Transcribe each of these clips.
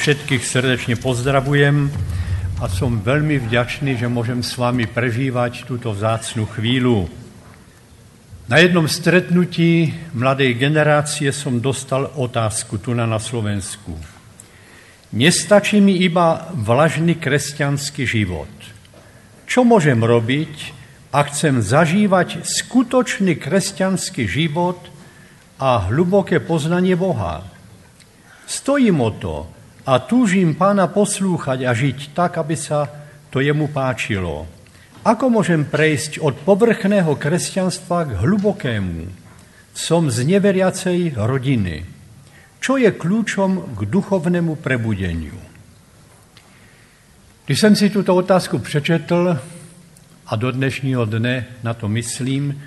Všetkých srdečně pozdravujem a som veľmi vďačný, že môžem s vami prežívať túto vzácnu chvíľu. Na jednom stretnutí mladej generácie som dostal otázku tu na, Slovensku. Nestačí mi iba vlažný kresťanský život. Čo môžem robiť, ak chcem zažívať skutočný kresťanský život a hluboké poznanie Boha? Stojím o to a túžim pána poslúchať a žiť tak, aby sa to jemu páčilo. Ako môžem prejsť od povrchného kresťanstva k hlbokému? Som z neveriacej rodiny. Čo je kľúčom k duchovnému prebudeniu? Když jsem si tuto otázku přečetl a do dnešního dne na to myslím,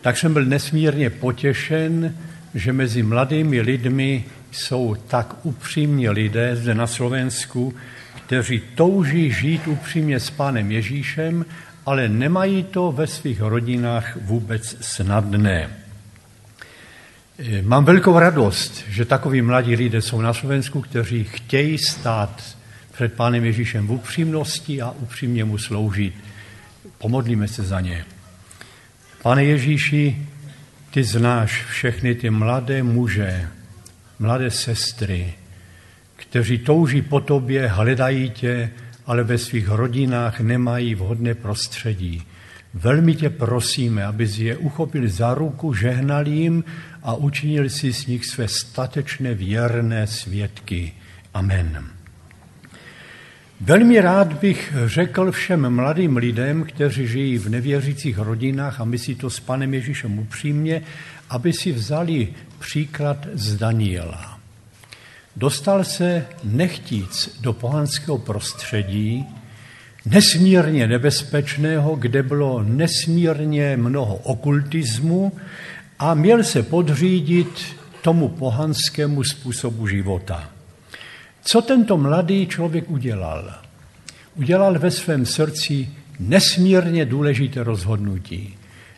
tak jsem byl nesmírně potěšen, že mezi mladými lidmi jsou tak upřímní lidé zde na Slovensku, kteří touží žít upřímně s Pánem Ježíšem, ale nemají to ve svých rodinách vůbec snadné. E, mám velkou radost, že takoví mladí lidé jsou na Slovensku, kteří chtějí stát před Pánem Ježíšem v upřímnosti a upřímně mu sloužit. Pomodlíme se za ně. Pane Ježíši, ty znáš všechny ty mladé muže, mladé sestry, kteří touží po tobě, hledají tě, ale ve svých rodinách nemají vhodné prostředí. Velmi tě prosíme, abys je uchopil za ruku, žehnal jim a učinil si z nich své statečné věrné svědky. Amen. Velmi rád bych řekl všem mladým lidem, kteří žijí v nevěřících rodinách a myslí to s panem Ježíšem upřímně, aby si vzali příklad z Daniela. Dostal se nechtíc do pohanského prostředí, nesmírně nebezpečného, kde bylo nesmírně mnoho okultismu a měl se podřídit tomu pohanskému způsobu života. Co tento mladý člověk udělal? Udělal ve svém srdci nesmírně důležité rozhodnutí,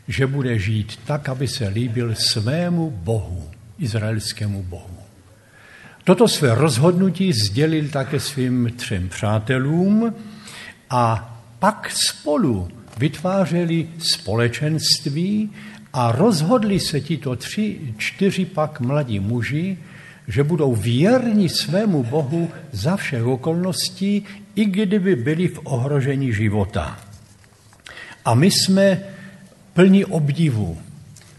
že bude žít tak, aby se líbil svému Bohu, izraelskému Bohu. Toto své rozhodnutí sdělil také svým třem přátelům a pak spolu vytvářeli společenství a rozhodli se tito tři, čtyři pak mladí muži, že budou věrni svému Bohu za všech okolností, i kdyby byli v ohrožení života. A my jsme plní obdivu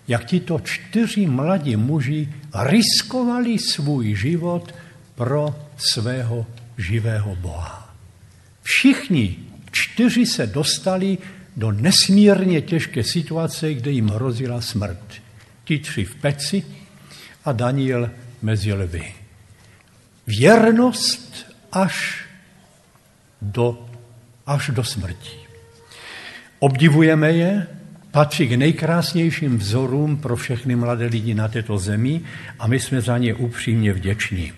jak tito čtyři mladí muži riskovali svůj život pro svého živého Boha. Všichni čtyři se dostali do nesmírně těžké situace, kde jim hrozila smrt. Ti tři v peci a Daniel mezi lvy. Věrnost až do, až do smrti. Obdivujeme je, patří k nejkrásnějším vzorům pro všechny mladé lidi na této zemi a my jsme za ně upřímně vděční.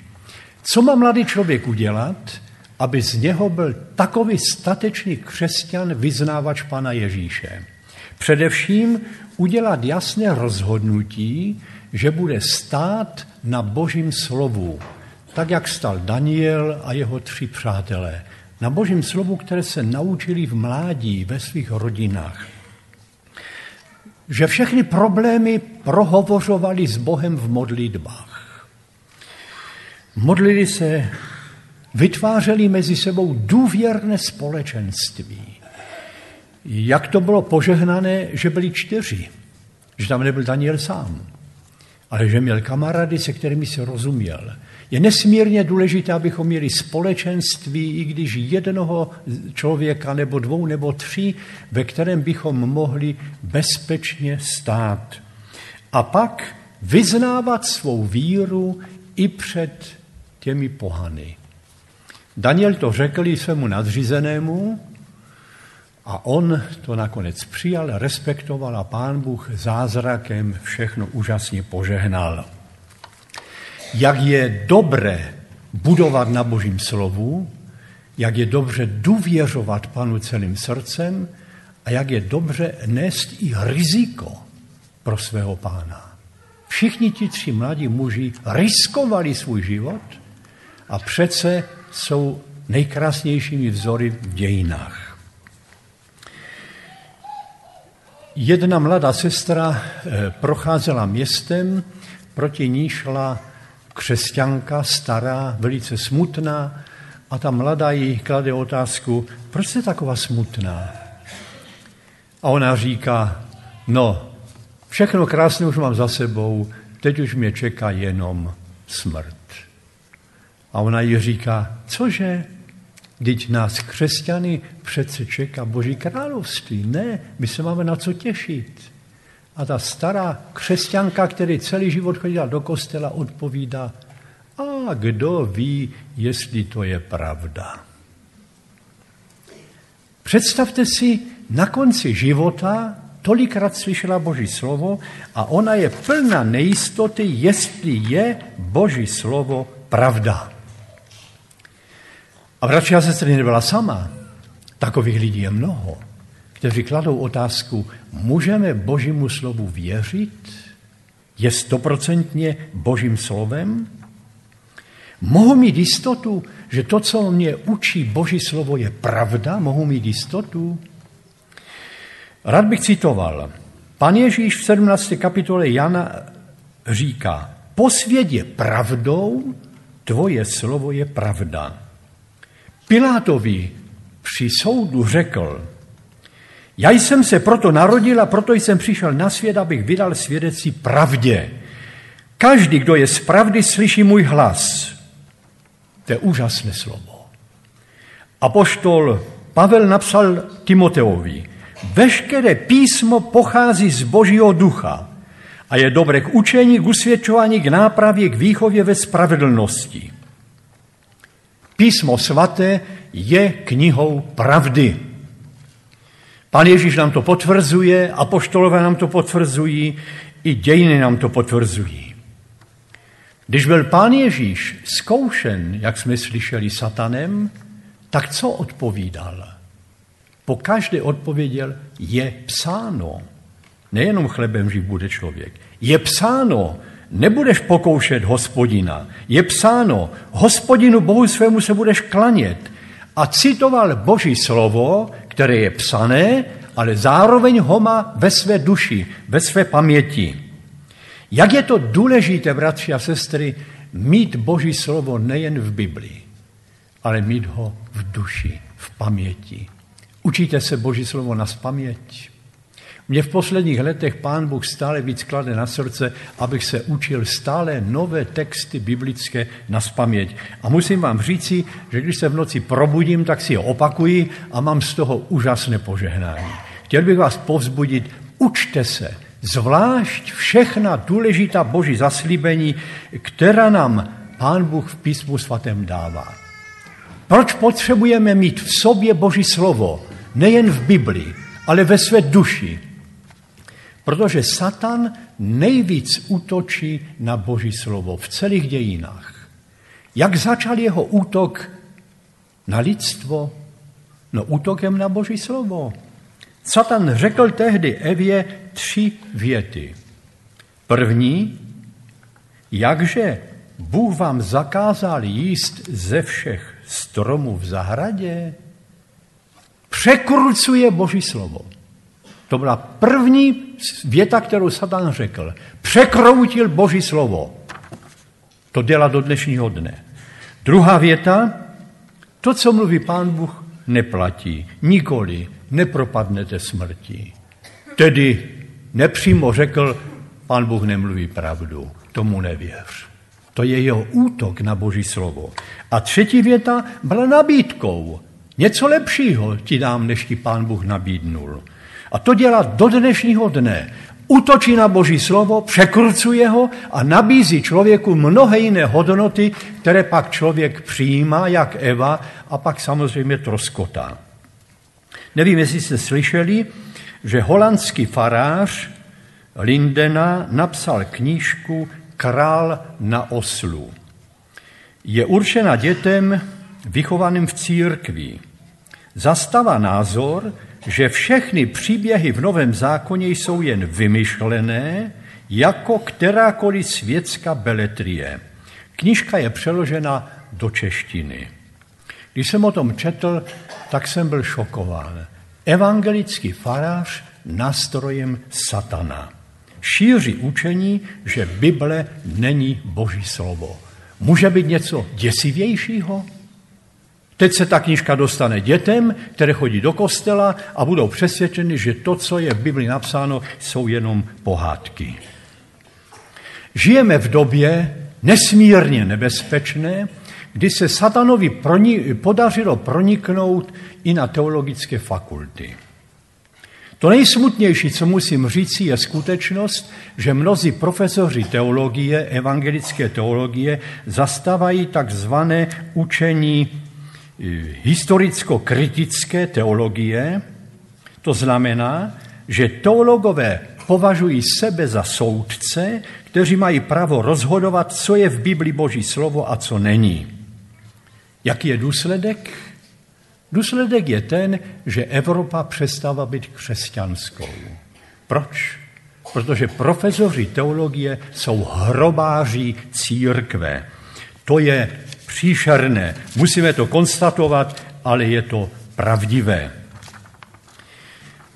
Co má mladý člověk udělat, aby z něho byl takový statečný křesťan, vyznávač Pana Ježíše? Především udělat jasné rozhodnutí, že bude stát na božím slovu, tak jak stal Daniel a jeho tři přátelé. Na božím slovu, které se naučili v mládí ve svých rodinách že všechny problémy prohovořovali s Bohem v modlitbách. Modlili se, vytvářeli mezi sebou důvěrné společenství. Jak to bylo požehnané, že byli čtyři, že tam nebyl Daniel sám, ale že měl kamarády, se kterými se rozuměl, je nesmírně důležité, abychom měli společenství, i když jednoho člověka nebo dvou nebo tři, ve kterém bychom mohli bezpečně stát. A pak vyznávat svou víru i před těmi pohany. Daniel to řekl i svému nadřízenému a on to nakonec přijal, respektoval a pán Bůh zázrakem všechno úžasně požehnal jak je dobré budovat na Božím slovu, jak je dobře důvěřovat Panu celým srdcem a jak je dobře nést i riziko pro svého pána. Všichni ti tři mladí muži riskovali svůj život a přece jsou nejkrásnějšími vzory v dějinách. Jedna mladá sestra eh, procházela městem, proti ní šla křesťanka, stará, velice smutná, a ta mladá jí klade otázku, proč jste taková smutná? A ona říká, no, všechno krásné už mám za sebou, teď už mě čeká jenom smrt. A ona jí říká, cože? Teď nás křesťany přece čeká Boží království. Ne, my se máme na co těšit. A ta stará křesťanka, který celý život chodila do kostela, odpovídá, a kdo ví, jestli to je pravda. Představte si, na konci života tolikrát slyšela Boží slovo a ona je plná nejistoty, jestli je Boží slovo pravda. A bratři a sestry nebyla sama. Takových lidí je mnoho, kteří kladou otázku, můžeme Božímu slovu věřit? Je stoprocentně Božím slovem? Mohu mít jistotu, že to, co mě učí Boží slovo, je pravda? Mohu mít jistotu? Rád bych citoval. Pan Ježíš v 17. kapitole Jana říká, posvěd je pravdou, tvoje slovo je pravda. Pilátovi při soudu řekl, já jsem se proto narodil a proto jsem přišel na svět, abych vydal svědectví pravdě. Každý, kdo je z pravdy, slyší můj hlas. To je úžasné slovo. Apoštol Pavel napsal Timoteovi, veškeré písmo pochází z Božího ducha a je dobré k učení, k usvědčování, k nápravě, k výchově ve spravedlnosti. Písmo svaté je knihou pravdy. Pan Ježíš nám to potvrzuje, apoštolové nám to potvrzují, i dějiny nám to potvrzují. Když byl pán Ježíš zkoušen, jak jsme slyšeli, satanem, tak co odpovídal? Po každé odpověděl, je psáno. Nejenom chlebem živ bude člověk. Je psáno, nebudeš pokoušet hospodina. Je psáno, hospodinu Bohu svému se budeš klanět. A citoval Boží slovo, které je psané, ale zároveň ho má ve své duši, ve své paměti. Jak je to důležité, bratři a sestry, mít Boží slovo nejen v Biblii, ale mít ho v duši, v paměti. Učíte se Boží slovo na spaměť? Mě v posledních letech pán Bůh stále víc klade na srdce, abych se učil stále nové texty biblické na spaměť. A musím vám říci, že když se v noci probudím, tak si je opakuji a mám z toho úžasné požehnání. Chtěl bych vás povzbudit, učte se, zvlášť všechna důležitá boží zaslíbení, která nám pán Bůh v písmu svatém dává. Proč potřebujeme mít v sobě boží slovo? Nejen v Biblii, ale ve své duši, Protože Satan nejvíc útočí na Boží slovo v celých dějinách. Jak začal jeho útok na lidstvo? No útokem na Boží slovo. Satan řekl tehdy Evě tři věty. První, jakže Bůh vám zakázal jíst ze všech stromů v zahradě, překrucuje Boží slovo. To byla první věta, kterou Satan řekl. Překroutil Boží slovo. To dělá do dnešního dne. Druhá věta, to, co mluví pán Bůh, neplatí. Nikoli nepropadnete smrti. Tedy nepřímo řekl, pán Bůh nemluví pravdu. Tomu nevěř. To je jeho útok na Boží slovo. A třetí věta byla nabídkou. Něco lepšího ti dám, než ti pán Bůh nabídnul. A to dělá do dnešního dne. Utočí na Boží slovo, překrucuje ho a nabízí člověku mnohé jiné hodnoty, které pak člověk přijímá, jak Eva, a pak samozřejmě troskotá. Nevím, jestli jste slyšeli, že holandský farář Lindena napsal knížku Král na oslu. Je určena dětem vychovaným v církvi. Zastává názor, že všechny příběhy v Novém zákoně jsou jen vymyšlené, jako kterákoliv světská beletrie. Knižka je přeložena do češtiny. Když jsem o tom četl, tak jsem byl šokován. Evangelický farář nástrojem satana. Šíří učení, že Bible není boží slovo. Může být něco děsivějšího? Teď se ta knižka dostane dětem, které chodí do kostela a budou přesvědčeni, že to, co je v Bibli napsáno, jsou jenom pohádky. Žijeme v době nesmírně nebezpečné, kdy se satanovi proni- podařilo proniknout i na teologické fakulty. To nejsmutnější, co musím říct, je skutečnost, že mnozí profesoři teologie, evangelické teologie, zastávají takzvané učení historicko-kritické teologie. To znamená, že teologové považují sebe za soudce, kteří mají právo rozhodovat, co je v Bibli Boží slovo a co není. Jaký je důsledek? Důsledek je ten, že Evropa přestává být křesťanskou. Proč? Protože profesoři teologie jsou hrobáři církve. To je příšerné. Musíme to konstatovat, ale je to pravdivé.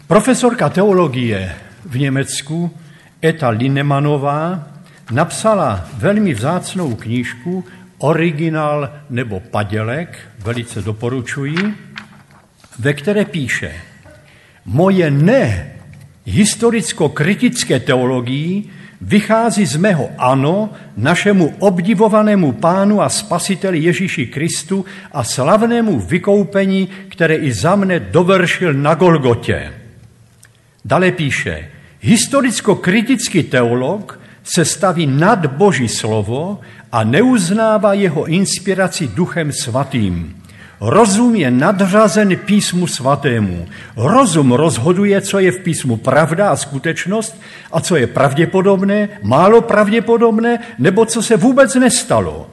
Profesorka teologie v Německu Eta Linemanová napsala velmi vzácnou knížku originál nebo padělek, velice doporučuji, ve které píše, moje ne historicko-kritické teologii vychází z mého ano našemu obdivovanému pánu a spasiteli Ježíši Kristu a slavnému vykoupení, které i za mne dovršil na Golgotě. Dále píše, historicko-kritický teolog se staví nad Boží slovo a neuznává jeho inspiraci duchem svatým. Rozum je nadřazen písmu svatému. Rozum rozhoduje, co je v písmu pravda a skutečnost a co je pravděpodobné, málo pravděpodobné, nebo co se vůbec nestalo.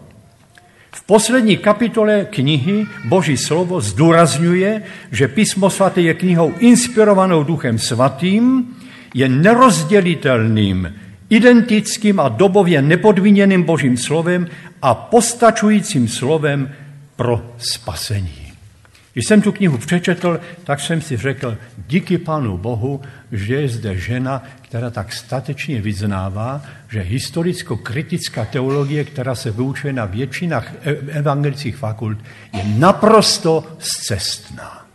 V poslední kapitole knihy Boží slovo zdůrazňuje, že písmo svaté je knihou inspirovanou duchem svatým, je nerozdělitelným identickým a dobově nepodmíněným božím slovem a postačujícím slovem pro spasení. Když jsem tu knihu přečetl, tak jsem si řekl, díky Pánu Bohu, že je zde žena, která tak statečně vyznává, že historicko-kritická teologie, která se vyučuje na většinách e- evangelických fakult, je naprosto zcestná.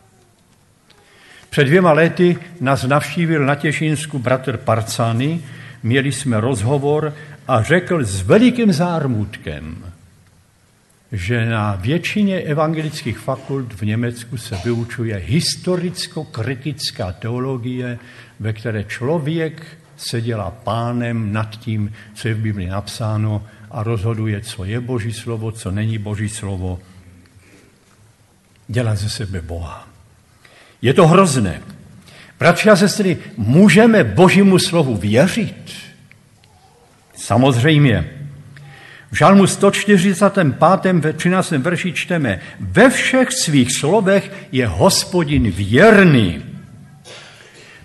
Před dvěma lety nás navštívil na Těšínsku bratr Parcany, měli jsme rozhovor a řekl s velikým zármutkem, že na většině evangelických fakult v Německu se vyučuje historicko-kritická teologie, ve které člověk se dělá pánem nad tím, co je v Biblii napsáno a rozhoduje, co je Boží slovo, co není Boží slovo. Dělá ze sebe Boha. Je to hrozné. Bratři a sestry, můžeme Božímu slovu věřit? Samozřejmě. V žalmu 145. ve 13. verši čteme, ve všech svých slovech je hospodin věrný.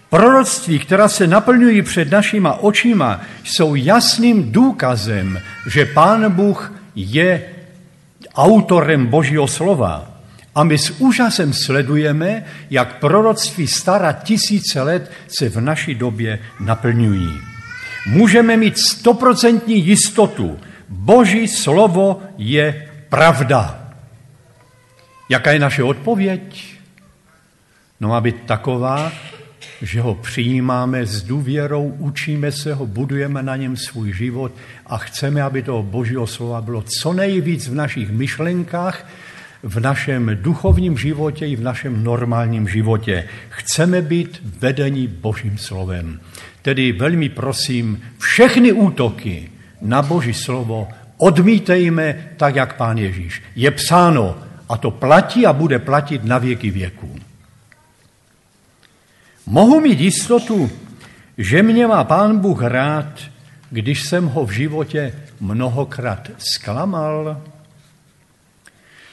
Proroctví, která se naplňují před našima očima, jsou jasným důkazem, že Pán Bůh je autorem Božího slova. A my s úžasem sledujeme, jak proroctví stará tisíce let se v naší době naplňují. Můžeme mít stoprocentní jistotu, Boží slovo je pravda. Jaká je naše odpověď? No má být taková, že ho přijímáme s důvěrou, učíme se ho, budujeme na něm svůj život a chceme, aby toho božího slova bylo co nejvíc v našich myšlenkách, v našem duchovním životě i v našem normálním životě. Chceme být vedení Božím slovem. Tedy velmi prosím, všechny útoky na Boží slovo odmítejme tak, jak pán Ježíš. Je psáno a to platí a bude platit na věky věků. Mohu mít jistotu, že mě má pán Bůh rád, když jsem ho v životě mnohokrát zklamal?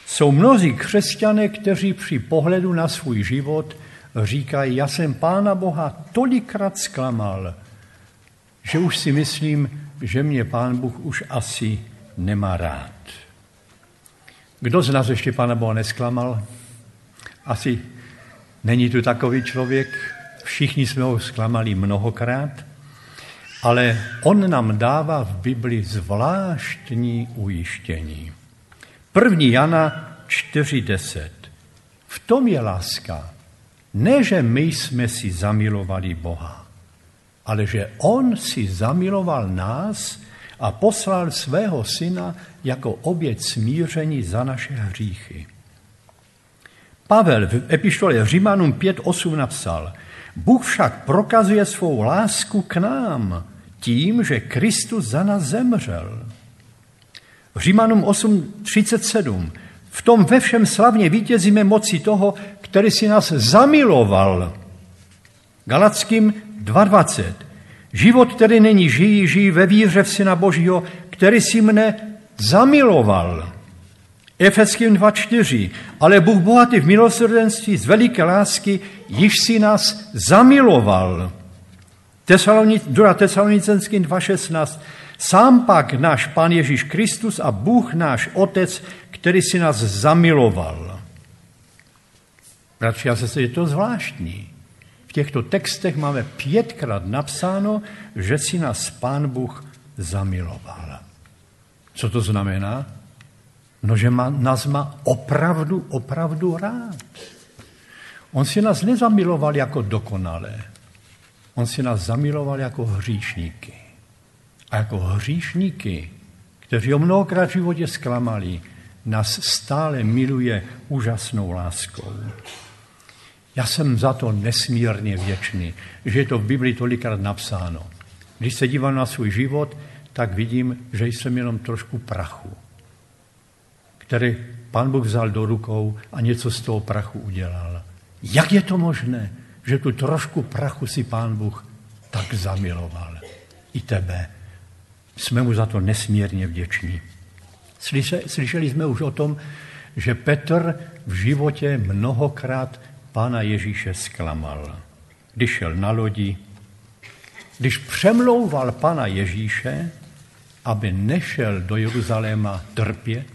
Jsou mnozí křesťané, kteří při pohledu na svůj život říkají, já jsem Pána Boha tolikrát zklamal, že už si myslím, že mě Pán Bůh už asi nemá rád. Kdo z nás ještě Pana Boha nesklamal? Asi není tu takový člověk. Všichni jsme ho zklamali mnohokrát, ale on nám dává v Bibli zvláštní ujištění. První Jana 4.10. V tom je láska. Ne, že my jsme si zamilovali Boha, ale že On si zamiloval nás a poslal svého syna jako oběť smíření za naše hříchy. Pavel v epištole Římanům 5.8 napsal, Bůh však prokazuje svou lásku k nám tím, že Kristus za nás zemřel. Římanům 8.37 v tom ve všem slavně vítězíme moci toho, který si nás zamiloval. Galackým 2.20. Život, který není žijí, žijí ve víře v Syna Božího, který si mne zamiloval. Efeským 2.4. Ale Bůh bohatý v milosrdenství z veliké lásky již si nás zamiloval. Tesalonic, 2. Tesalonicenským 2.16. Sám pak náš Pán Ježíš Kristus a Bůh náš Otec, který si nás zamiloval. Bratři a sestry, je to zvláštní. Těchto textech máme pětkrát napsáno, že si nás Pán Bůh zamiloval. Co to znamená? No, že má, nás má opravdu, opravdu rád. On si nás nezamiloval jako dokonalé. On si nás zamiloval jako hříšníky. A jako hříšníky, kteří ho mnohokrát v životě zklamali, nás stále miluje úžasnou láskou. Já jsem za to nesmírně věčný, že je to v Biblii tolikrát napsáno. Když se dívám na svůj život, tak vidím, že jsem jenom trošku prachu, který Pán Bůh vzal do rukou a něco z toho prachu udělal. Jak je to možné, že tu trošku prachu si Pán Bůh tak zamiloval? I tebe. Jsme mu za to nesmírně vděční. Slyšeli jsme už o tom, že Petr v životě mnohokrát Pána Ježíše zklamal. Když šel na lodi, když přemlouval Pana Ježíše, aby nešel do Jeruzaléma trpět,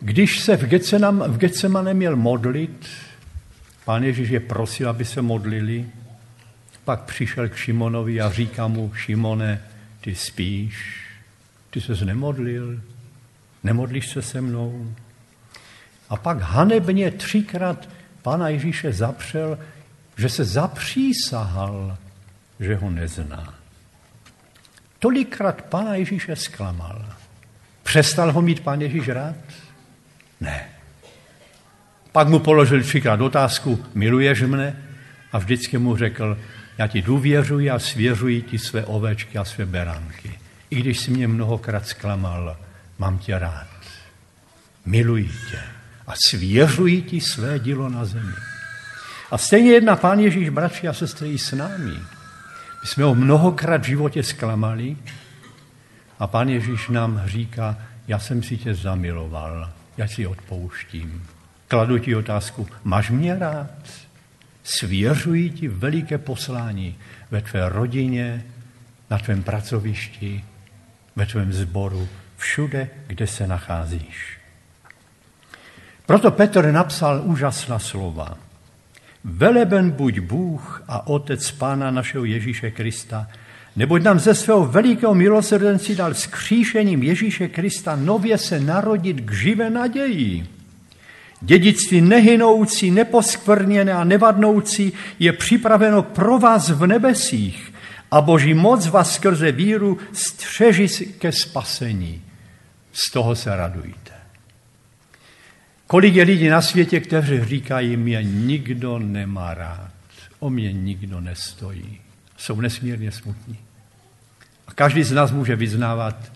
když se v, Getsenam, v Getsemane měl modlit, pán Ježíš je prosil, aby se modlili, pak přišel k Šimonovi a říká mu, Šimone, ty spíš, ty se nemodlil, nemodlíš se se mnou. A pak hanebně třikrát Pána Ježíše zapřel, že se zapřísahal, že ho nezná. Tolikrát Pána Ježíše zklamal. Přestal ho mít Pán Ježíš rád? Ne. Pak mu položil třikrát otázku, miluješ mne? A vždycky mu řekl, já ti důvěřuji a svěřuji ti své ovečky a své beránky. I když jsi mě mnohokrát zklamal, mám tě rád. Miluji tě a svěřuji ti své dílo na zemi. A stejně jedna pán Ježíš, bratři a sestry, i s námi. My jsme ho mnohokrát v životě zklamali a pán Ježíš nám říká, já jsem si tě zamiloval, já si odpouštím. Kladu ti otázku, máš mě rád? Svěřuji ti veliké poslání ve tvé rodině, na tvém pracovišti, ve tvém zboru, všude, kde se nacházíš. Proto Petr napsal úžasná slova. Veleben buď Bůh a Otec Pána našeho Ježíše Krista, neboť nám ze svého velikého milosrdenství dal skříšením Ježíše Krista nově se narodit k živé naději. Dědictví nehynoucí, neposkvrněné a nevadnoucí je připraveno pro vás v nebesích a boží moc vás skrze víru střeží ke spasení. Z toho se radujte. Kolik je lidí na světě, kteří říkají, mě nikdo nemá rád, o mě nikdo nestojí. Jsou nesmírně smutní. A každý z nás může vyznávat,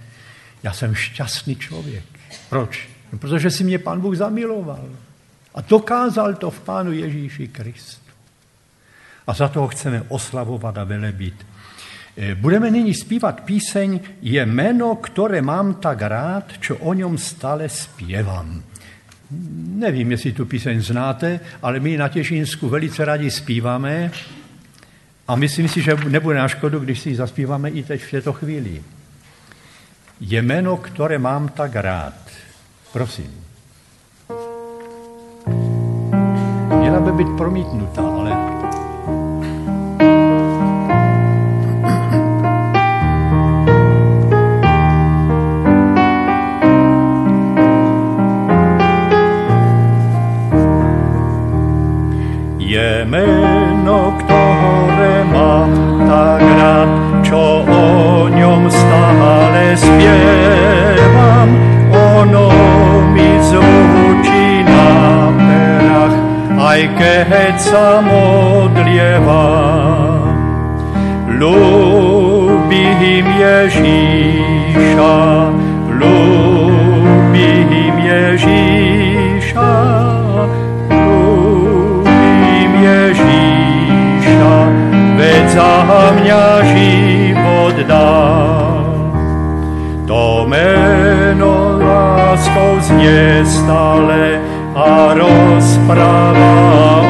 já jsem šťastný člověk. Proč? No, protože si mě pán Bůh zamiloval. A dokázal to v pánu Ježíši Kristu. A za toho chceme oslavovat a velebit. Eh, budeme nyní zpívat píseň Je jméno, které mám tak rád, čo o něm stále zpěvám. Nevím, jestli tu píseň znáte, ale my na Těšínsku velice rádi zpíváme a myslím si, že nebude na škodu, když si ji zaspíváme i teď v této chvíli. Je jméno, které mám tak rád. Prosím. Měla by být promítnutá, ale jméno, ktoré mám tak rád, čo o ňom stále spievam. Ono mi zvučí na perách, aj keď sa modlievam. Ľúbim Ježíša, ľúbim Ježíša, za mňa život dal. To meno láskou znie stále a rozpráva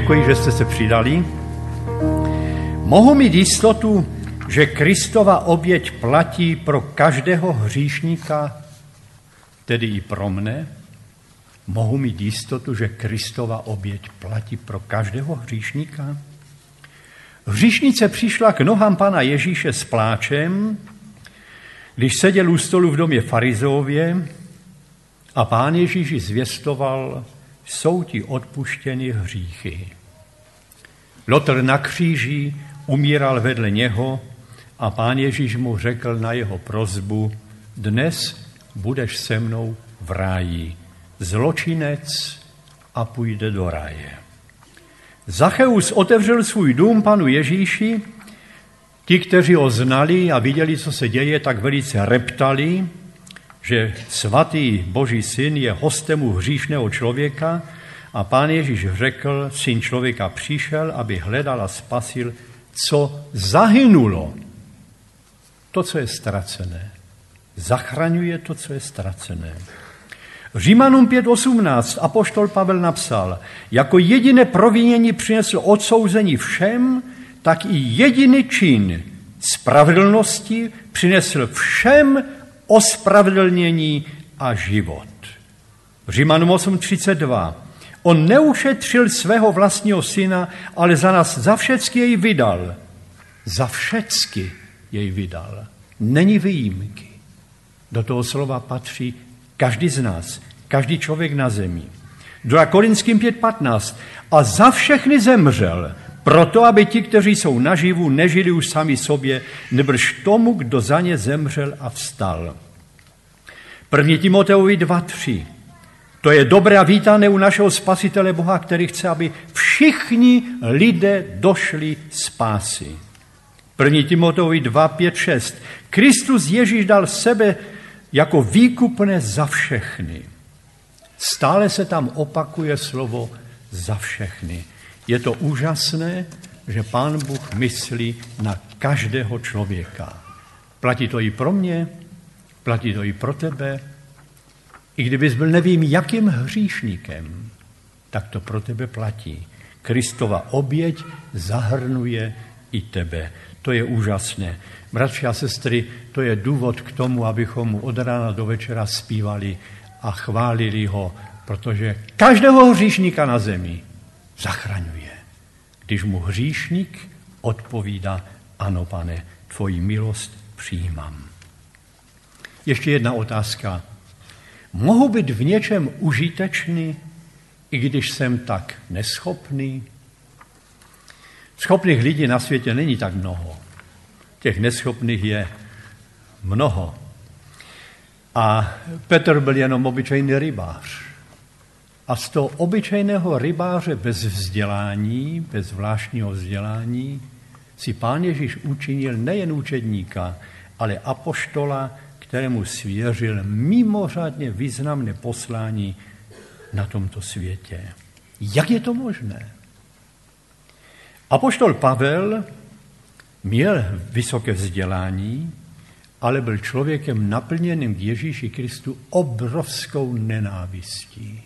Děkuji, že jste se přidali. Mohu mít jistotu, že Kristova oběť platí pro každého hříšníka, tedy i pro mne? Mohu mít jistotu, že Kristova oběť platí pro každého hříšníka? Hříšnice přišla k nohám pana Ježíše s pláčem, když seděl u stolu v domě farizově a pán Ježíš zvěstoval, jsou ti odpuštěny hříchy. Lotr na kříži umíral vedle něho a pán Ježíš mu řekl na jeho prozbu, dnes budeš se mnou v ráji. Zločinec a půjde do ráje. Zacheus otevřel svůj dům panu Ježíši, ti, kteří ho znali a viděli, co se děje, tak velice reptali, že svatý Boží syn je hostem u hříšného člověka a pán Ježíš řekl, syn člověka přišel, aby hledal a spasil, co zahynulo. To, co je ztracené. Zachraňuje to, co je ztracené. Římanům 5.18 apoštol Pavel napsal, jako jediné provinění přinesl odsouzení všem, tak i jediný čin spravedlnosti přinesl všem ospravedlnění a život. Římanům 8.32. On neušetřil svého vlastního syna, ale za nás za všecky jej vydal. Za všecky jej vydal. Není výjimky. Do toho slova patří každý z nás, každý člověk na zemi. 2 Korinským 5.15. A za všechny zemřel, proto, aby ti, kteří jsou naživu, nežili už sami sobě, nebrž tomu, kdo za ně zemřel a vstal. 1. Timoteovi 2.3. To je dobré a vítané u našeho spasitele Boha, který chce, aby všichni lidé došli spásy. 1. Timoteovi 2, 5, 6. Kristus Ježíš dal sebe jako výkupné za všechny. Stále se tam opakuje slovo za všechny. Je to úžasné, že Pán Bůh myslí na každého člověka. Platí to i pro mě, platí to i pro tebe. I kdybys byl nevím jakým hříšníkem, tak to pro tebe platí. Kristova oběť zahrnuje i tebe. To je úžasné. Bratři a sestry, to je důvod k tomu, abychom mu od rána do večera zpívali a chválili ho, protože každého hříšníka na zemi zachraňuje. Když mu hříšník odpovídá, ano pane, tvoji milost přijímám. Ještě jedna otázka. Mohu být v něčem užitečný, i když jsem tak neschopný? Schopných lidí na světě není tak mnoho. Těch neschopných je mnoho. A Petr byl jenom obyčejný rybář. A z toho obyčejného rybáře bez vzdělání, bez zvláštního vzdělání, si pán Ježíš učinil nejen učedníka, ale apoštola, kterému svěřil mimořádně významné poslání na tomto světě. Jak je to možné? Apoštol Pavel měl vysoké vzdělání, ale byl člověkem naplněným k Ježíši Kristu obrovskou nenávistí.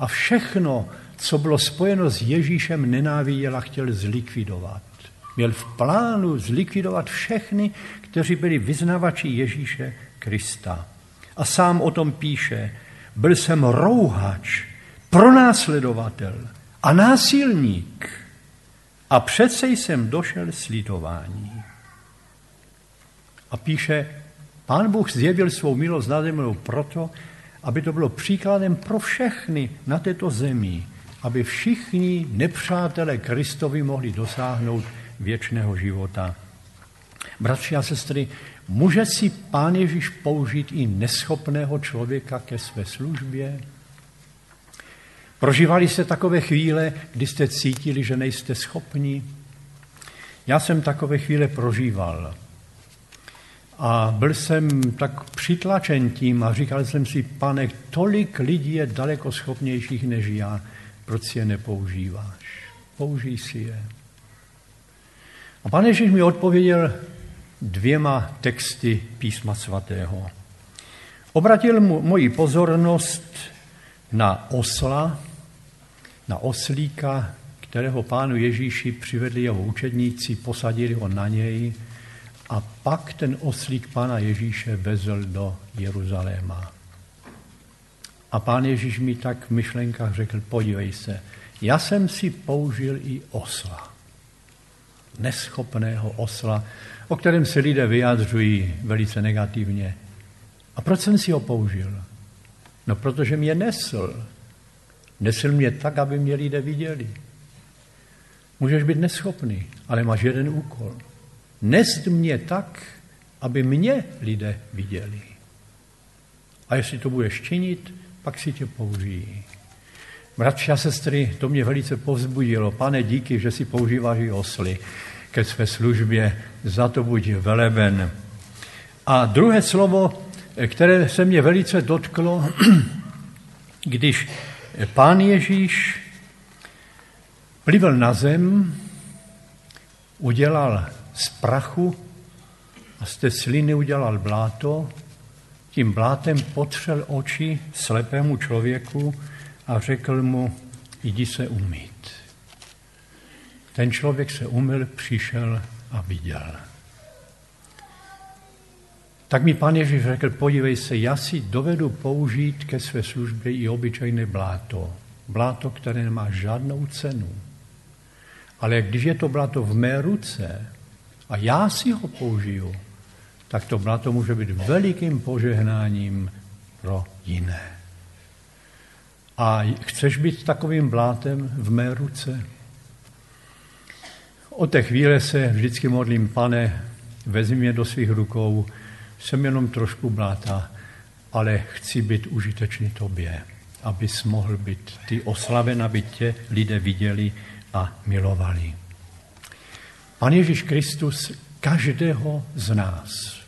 A všechno, co bylo spojeno s Ježíšem, nenáviděl a chtěl zlikvidovat. Měl v plánu zlikvidovat všechny, kteří byli vyznavači Ježíše Krista. A sám o tom píše, byl jsem rouhač, pronásledovatel a násilník. A přece jsem došel slitování. A píše, pán Bůh zjevil svou milost nad proto, aby to bylo příkladem pro všechny na této zemi, aby všichni nepřátelé Kristovi mohli dosáhnout věčného života. Bratři a sestry, může si Pán Ježíš použít i neschopného člověka ke své službě? Prožívali jste takové chvíle, kdy jste cítili, že nejste schopni? Já jsem takové chvíle prožíval. A byl jsem tak přitlačen tím a říkal jsem si, pane, tolik lidí je daleko schopnějších než já, proč si je nepoužíváš? Použij si je. A pan Ježíš mi odpověděl dvěma texty písma svatého. Obratil mu moji pozornost na osla, na oslíka, kterého pánu Ježíši přivedli jeho učedníci, posadili ho na něj a pak ten oslík pána Ježíše vezl do Jeruzaléma. A pán Ježíš mi tak v myšlenkách řekl, podívej se, já jsem si použil i osla. Neschopného osla, o kterém se lidé vyjádřují velice negativně. A proč jsem si ho použil? No, protože mě nesl. Nesl mě tak, aby mě lidé viděli. Můžeš být neschopný, ale máš jeden úkol – nest mě tak, aby mě lidé viděli. A jestli to budeš činit, pak si tě použijí. Bratři a sestry, to mě velice povzbudilo. Pane, díky, že si používáš i osly ke své službě, za to buď veleben. A druhé slovo, které se mě velice dotklo, když pán Ježíš plivl na zem, udělal z prachu a z té sliny udělal bláto, tím blátem potřel oči slepému člověku a řekl mu, jdi se umýt. Ten člověk se umyl, přišel a viděl. Tak mi pan Ježíš řekl, podívej se, já si dovedu použít ke své službě i obyčejné bláto. Bláto, které nemá žádnou cenu. Ale když je to bláto v mé ruce, a já si ho použiju, tak to blato může být velikým požehnáním pro jiné. A chceš být takovým blátem v mé ruce? O té chvíle se vždycky modlím, pane, vezmi mě do svých rukou, jsem jenom trošku bláta, ale chci být užitečný tobě, abys mohl být ty oslaven, aby tě lidé viděli a milovali. Pan Ježíš Kristus každého z nás,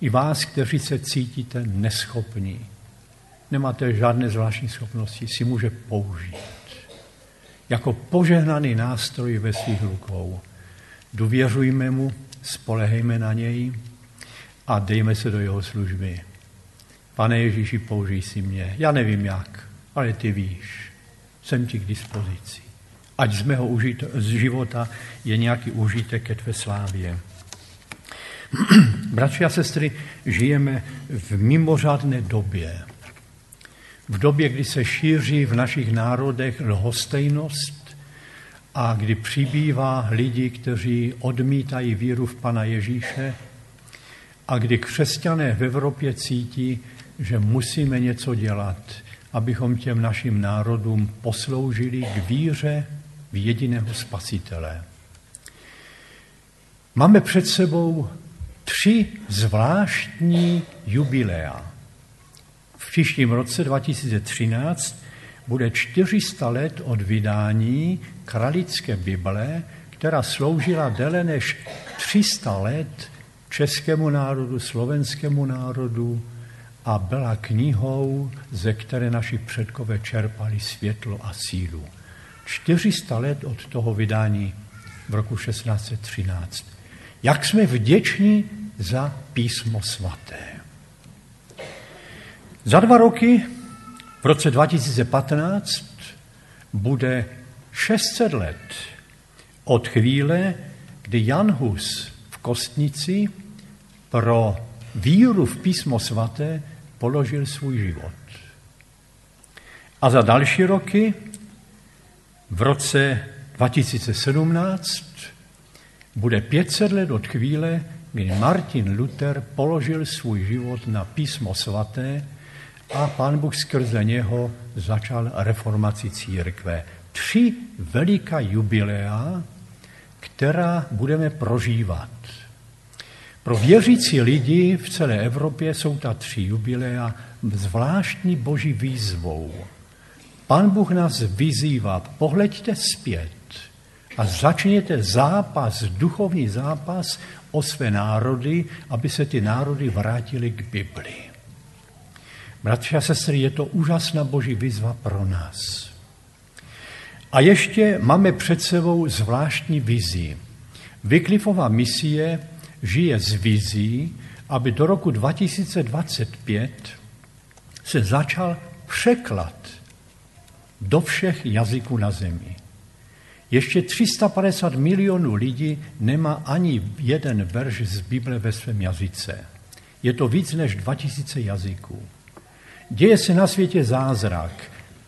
i vás, kteří se cítíte neschopní, nemáte žádné zvláštní schopnosti, si může použít jako požehnaný nástroj ve svých rukou. Důvěřujme mu, spolehejme na něj a dejme se do jeho služby. Pane Ježíši, použij si mě. Já nevím jak, ale ty víš. Jsem ti k dispozici ať z mého užit, z života je nějaký užitek ke tvé slávě. Bratři a sestry, žijeme v mimořádné době. V době, kdy se šíří v našich národech lhostejnost a kdy přibývá lidi, kteří odmítají víru v Pana Ježíše a kdy křesťané v Evropě cítí, že musíme něco dělat, abychom těm našim národům posloužili k víře v jediného spasitele. Máme před sebou tři zvláštní jubilea. V příštím roce 2013 bude 400 let od vydání kralické Bible, která sloužila déle než 300 let českému národu, slovenskému národu a byla knihou, ze které naši předkové čerpali světlo a sílu. 400 let od toho vydání v roku 1613. Jak jsme vděční za písmo svaté. Za dva roky, v roce 2015, bude 600 let od chvíle, kdy Jan Hus v Kostnici pro víru v písmo svaté položil svůj život. A za další roky, v roce 2017, bude 500 let od chvíle, kdy Martin Luther položil svůj život na písmo svaté a pán Bůh skrze něho začal reformaci církve. Tři veliká jubilea, která budeme prožívat. Pro věřící lidi v celé Evropě jsou ta tři jubilea zvláštní boží výzvou. Pán Bůh nás vyzývá, pohleďte zpět a začněte zápas, duchovní zápas o své národy, aby se ty národy vrátily k Bibli. Bratři a sestry, je to úžasná boží výzva pro nás. A ještě máme před sebou zvláštní vizi. Vyklifová misie žije z vizí, aby do roku 2025 se začal překlad do všech jazyků na zemi. Ještě 350 milionů lidí nemá ani jeden verš z Bible ve svém jazyce. Je to víc než 2000 jazyků. Děje se na světě zázrak.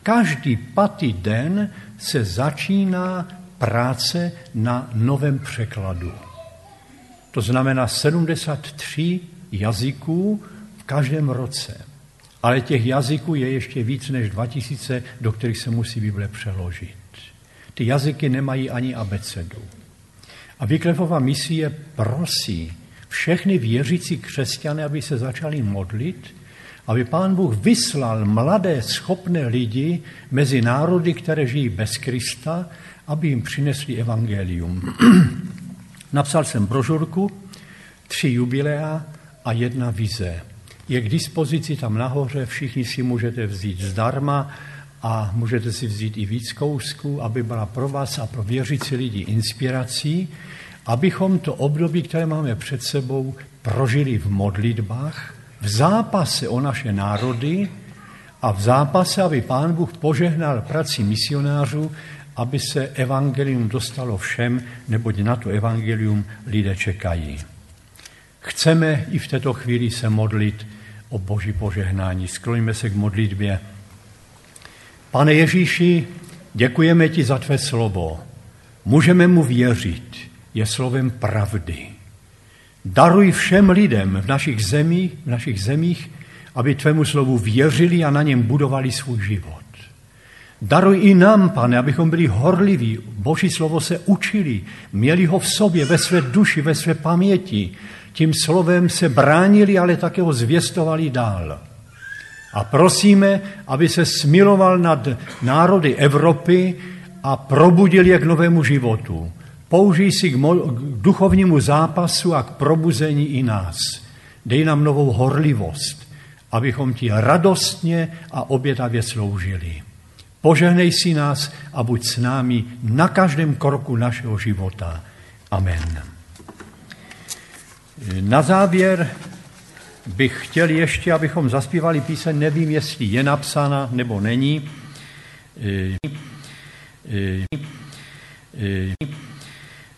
Každý patý den se začíná práce na novém překladu. To znamená 73 jazyků v každém roce. Ale těch jazyků je ještě víc než 2000, do kterých se musí Bible přeložit. Ty jazyky nemají ani abecedu. A Vyklefová misie prosí všechny věřící křesťany, aby se začali modlit, aby pán Bůh vyslal mladé, schopné lidi mezi národy, které žijí bez Krista, aby jim přinesli evangelium. Napsal jsem brožurku, tři jubilea a jedna vize. Je k dispozici tam nahoře, všichni si můžete vzít zdarma a můžete si vzít i víc kousků, aby byla pro vás a pro věřící lidi inspirací, abychom to období, které máme před sebou, prožili v modlitbách, v zápase o naše národy a v zápase, aby Pán Bůh požehnal prací misionářů, aby se evangelium dostalo všem, neboť na to evangelium lidé čekají. Chceme i v této chvíli se modlit o boží požehnání. Skloníme se k modlitbě. Pane Ježíši, děkujeme ti za tvé slovo. Můžeme mu věřit, je slovem pravdy. Daruj všem lidem v našich zemích, v našich zemích, aby tvému slovu věřili a na něm budovali svůj život. Daruj i nám, pane, abychom byli horliví, Boží slovo se učili, měli ho v sobě, ve své duši, ve své paměti. Tím slovem se bránili, ale také ho zvěstovali dál. A prosíme, aby se smiloval nad národy Evropy a probudil je k novému životu. Použij si k, k duchovnímu zápasu a k probuzení i nás. Dej nám novou horlivost, abychom ti radostně a obětavě sloužili. Požehnej si nás a buď s námi na každém kroku našeho života. Amen. Na závěr bych chtěl ještě, abychom zaspívali píseň, nevím, jestli je napsána nebo není. E, e,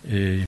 e,